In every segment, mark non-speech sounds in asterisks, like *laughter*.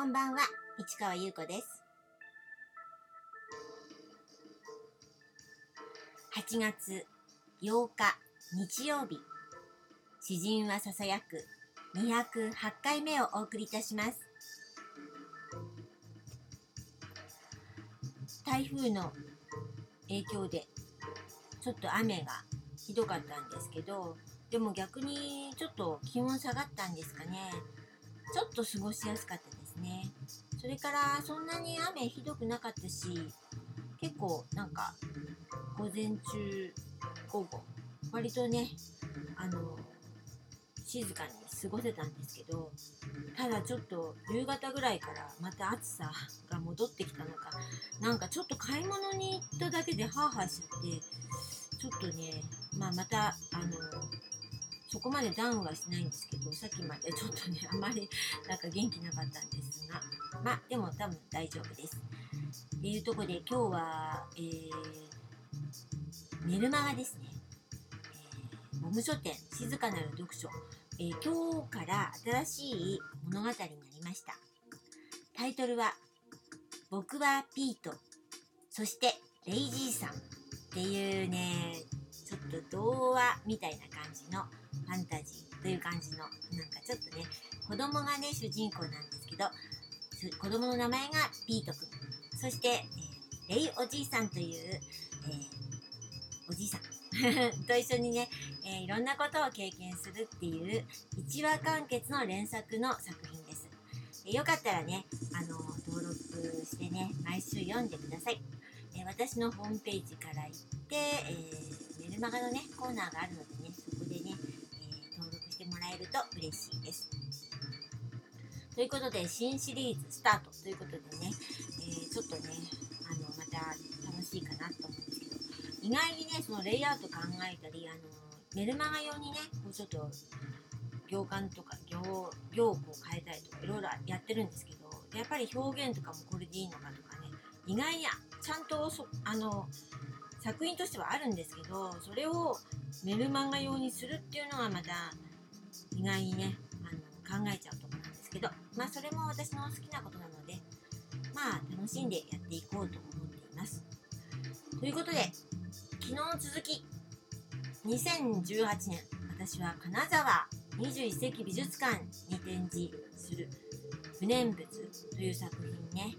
こんばんは、市川優子です。8月8日日曜日、詩人はささやく208回目をお送りいたします。台風の影響でちょっと雨がひどかったんですけど、でも逆にちょっと気温下がったんですかね。ちょっと過ごしやすかったですね。それからそんなに雨ひどくなかったし、結構なんか午前中、午後、割とね、あの、静かに過ごせたんですけど、ただちょっと夕方ぐらいからまた暑さが戻ってきたのか、なんかちょっと買い物に行っただけでハーハーしちゃって、ちょっとね、まあまた、あの、そこまでダウンはしないんですけど、さっきまでちょっとね、あまりなんか元気なかったんです、まあでも多分大丈夫です。っていうとこで今日は、えー、メルマガですね。えー、モム書店静かなる読書、えー今日から新しい物語になりました。タイトルは、僕はピート、そしてレイジーさんっていうね、ちょっと童話みたいな感じのファンタジーという感じの、なんかちょっとね、子供がね、主人公なんですけど、す子供の名前がピートくん。そして、えーレイおじいさんという、えーおじいさん *laughs* と一緒にね、えーいろんなことを経験するっていう一話完結の連作の作品です。えーよかったらね、あの登録してね、毎週読んでください。え私のホームページから行って、えメルマガのね、コーナーがあるのでね、そこでね、え登録してもらえると嬉しいです。ということで、新シリーズスタートということでね、えーちょっとね、あの、また楽しいかなと思うんですけど、意外にね、そのレイアウト考えたり、あの、メルマガ用にね、こうちょっと、行間とか行、行をこう変えたりとか、いろいろやってるんですけど、やっぱり表現とかもこれでいいのかとかね、意外にちゃんとそ、あの、作品としてはあるんですけど、それをメルマガ用にするっていうのはまた、意外にね、あの、考えちゃう。ですけど、まあそれも私の好きなことなので、まあ楽しんでやっていこうと思っています。ということで、昨日続き、2018年、私は金沢21世紀美術館に展示する不燃物という作品ね、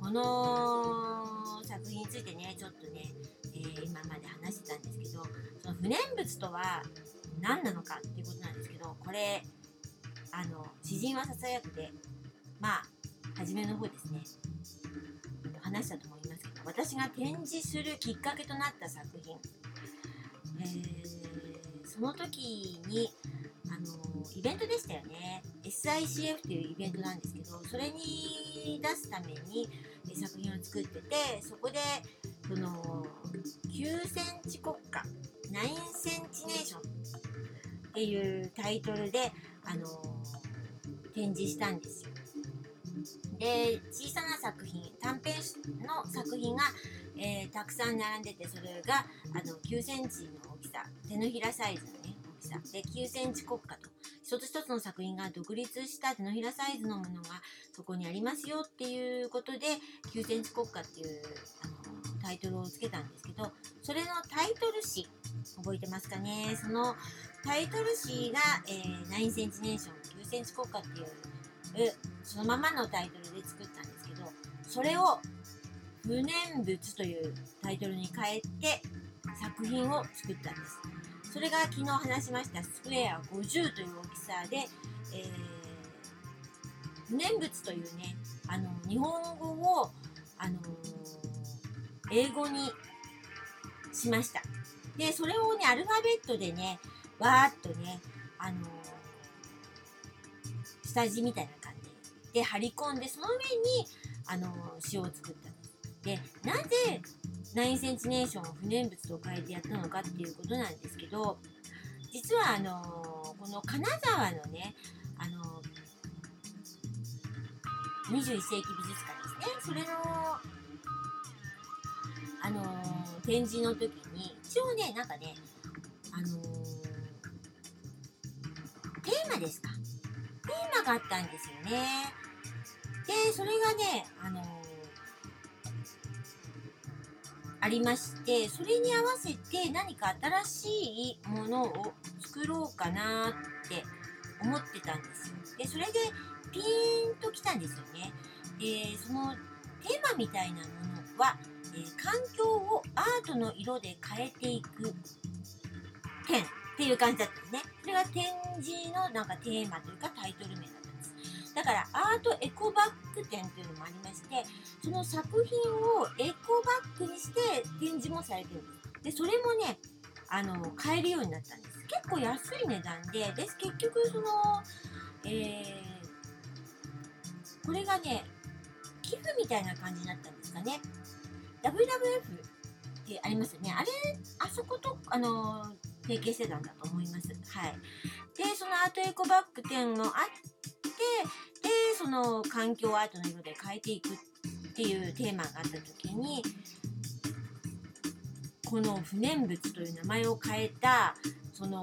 この作品についてね、ちょっとね、えー今まで話してたんですけど、その不燃物とは何なのかっていうことなんですけど、これ、あの、詩人はささやくで、まあ、初めの方ですね、話したと思いますけど、私が展示するきっかけとなった作品、えーその時に、あの、イベントでしたよね。SICF というイベントなんですけど、それに出すために作品を作ってて、そこで、その、9センチ国家、9センチネーションっていうタイトルで、あの、展示したんですよ。で、小さな作品、短編の作品が、えーたくさん並んでて、それが、あの、9センチの大きさ、手のひらサイズのね、大きさ。で、9センチ国家と、一つ一つの作品が独立した手のひらサイズのものがそこにありますよっていうことで、9センチ国家っていう、あの、タイトルをつけたんですけど、それのタイトル誌、覚えてますかね？そのタイトル誌が、えー9センチネーション、センチ国家っていう、そのままのタイトルで作ったんですけど、それを不燃物というタイトルに変えて作品を作ったんです。それが昨日話しましたスクエア50という大きさで、えー不燃物というね、あの、日本語を、あの英語にしました。で、それをね、アルファベットでね、わーっとね、あの下地みたいな感じで貼り込んで、その上に、あの詩を作ったんです。で、なぜ9センチネーションを不燃物と変えてやったのかっていうことなんですけど、実はあのこの金沢のね、あの21世紀美術館ですね、それの、あの展示の時に、一応ね、なんかね、あのテーマですか。テーマがあったんですよね。でそれがねあのーありましてそれに合わせて何か新しいものを作ろうかなって思ってたんですよ。でそれでピーンときたんですよね。でそのテーマみたいなものは、えー環境をアートの色で変えていく点。っていう感じだったんですね。それが展示のなんかテーマというかタイトル名だったんです。だからアートエコバッグ展というのもありましてその作品をエコバッグにして展示もされてるんです。でそれもねあの買えるようになったんです。結構安い値段で。で結局そのえーこれがね寄付みたいな感じになったんですかね。WWF ってありますよね。あれあそことあの提携してたんだと思います。はい。でそのアートエコバッグ展もあってでその環境アートの色で変えていくっていうテーマがあった時にこの不燃物という名前を変えたその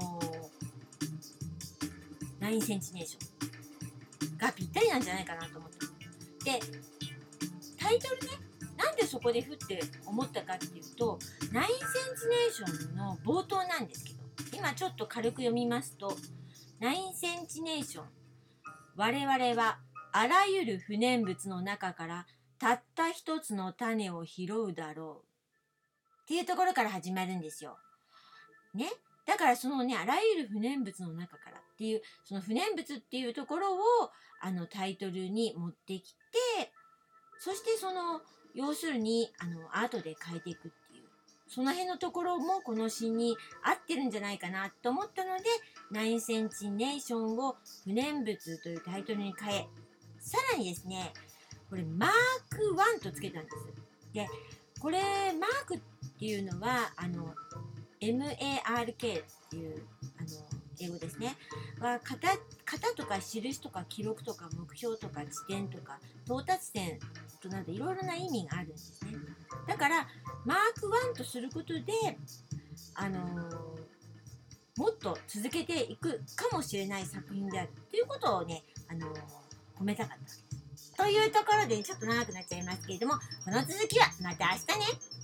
9センチネーションがぴったりなんじゃないかなと思ってでタイトルねなんでそこでふって思ったかっていうと9センチネーションの冒頭なんです今ちょっと軽く読みますと9センチネーション我々はあらゆる不燃物の中からたった一つの種を拾うだろうっていうところから始まるんですよ。ね？だからそのね、あらゆる不燃物の中からっていう、その不燃物っていうところをあのタイトルに持ってきて、そしてその、要するにあのアートで変えていくっ、その辺のところもこの詩に合ってるんじゃないかなと思ったので、9センチネーションを不燃物というタイトルに変え、さらにですね、これマーク1とつけたんです。で、これマークっていうのは、あの、MARK っていうあの英語ですね。は型型とか印とか記録とか目標とか地点とか到達点となどいろいろな意味があるんですね。だからマーク1とすることで、あのもっと続けていくかもしれない作品であるということをね、あの込めたかったわけです。というところでちょっと長くなっちゃいますけれども、この続きはまた明日ね